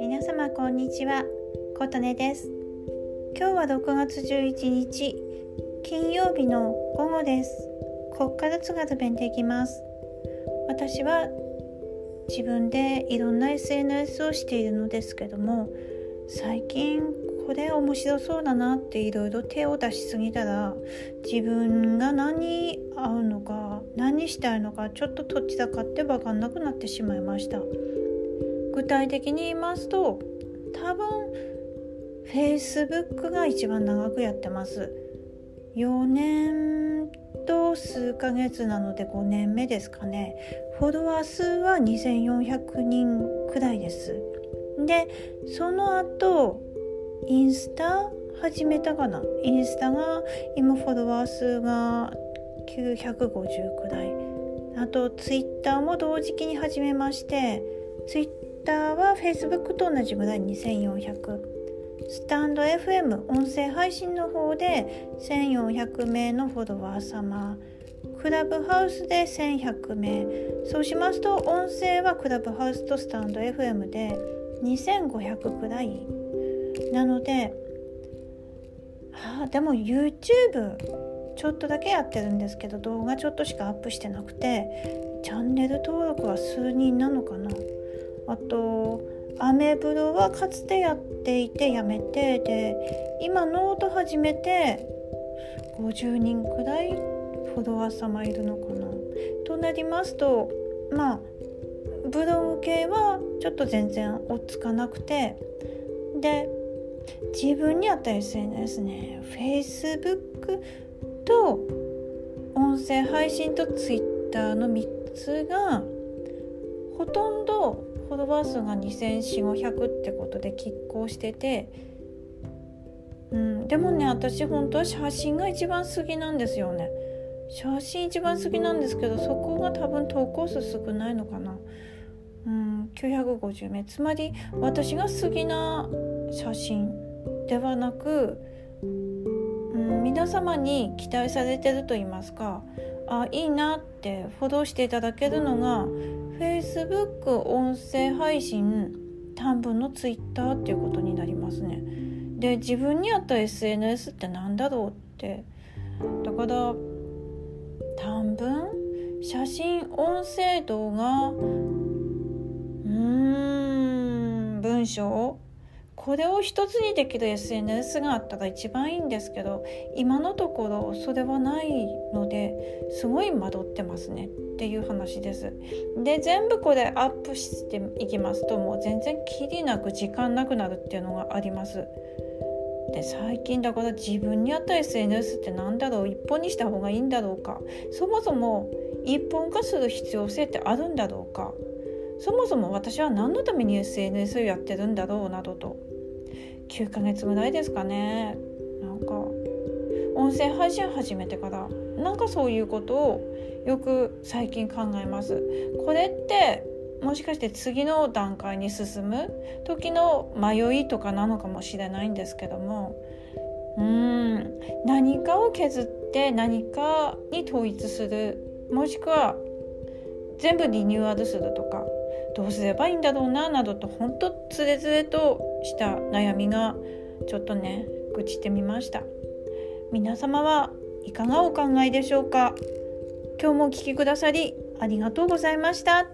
皆様こんにちは。琴音です。今日は6月11日金曜日の午後です。こっから津軽弁できます。私は自分でいろんな SNS をしているのですけども最近これ面白そうだなっていろいろ手を出しすぎたら自分が何合うのか何したいのかちょっとどっちだかって分かんなくなってしまいました。具体的に言いますと多分 Facebook が一番長くやってます。4年と数ヶ月なので5年目ですかね。フォロワー数は2400人くらいです。でその後インスタ始めたかな。インスタが今フォロワー数が950くらい。あとツイッターも同時期に始めましてツイッターは Facebook と同じぐらい2400スタンド FM 音声配信の方で1400名のフォロワー様。クラブハウスで1100名。そうしますと音声はクラブハウスとスタンド FM で2500くらい。なのであでも YouTube ちょっとだけやってるんですけど動画ちょっとしかアップしてなくてチャンネル登録は数人なのかな。あとアメブロはかつてやっていてやめてで今ノート始めて50人くらいフォロワー様いるのかな。となりますとまあブログ系はちょっと全然追っつかなくてで自分に合った SNS ね Facebook と音声配信と Twitter の3つがほとんどフォロワー数が2400500ってことで拮抗してて、うん、でもね私本当は写真が一番好きなんですよね。写真一番好きなんですけどそこが多分投稿数少ないのかな。うん950名。つまり私が好きな写真ではなく、皆様に期待されてると言いますかあいいなってフォローしていただけるのが Facebook 音声配信短文の Twitter っていうことになりますね。で自分に合った SNS って何だろうって。だから短文？写真音声動画？うーん文章？これを一つにできる SNS があったら一番いいんですけど今のところそれはないのですごい惑ってますね。っていう話です。で全部これアップしていきますともう全然きりなく時間なくなるっていうのがあります。で最近だから自分に合った SNS って何だろう？一本にした方がいいんだろうか？そもそも一本化する必要性ってあるんだろうか？そもそも私は何のために SNS をやってるんだろう？などと9ヶ月ぐらいですかね。なんか音声配信始めてからなんかそういうことをよく最近考えます。これってもしかして次の段階に進む時の迷いとかなのかもしれないんですけどもうん何かを削って何かに統一するもしくは全部リニューアルするとかどうすればいいんだろうななどと本当つれづれとした悩みがちょっとね愚痴ってみました皆様はいかがお考えでしょうか？今日もお聴きくださりありがとうございました。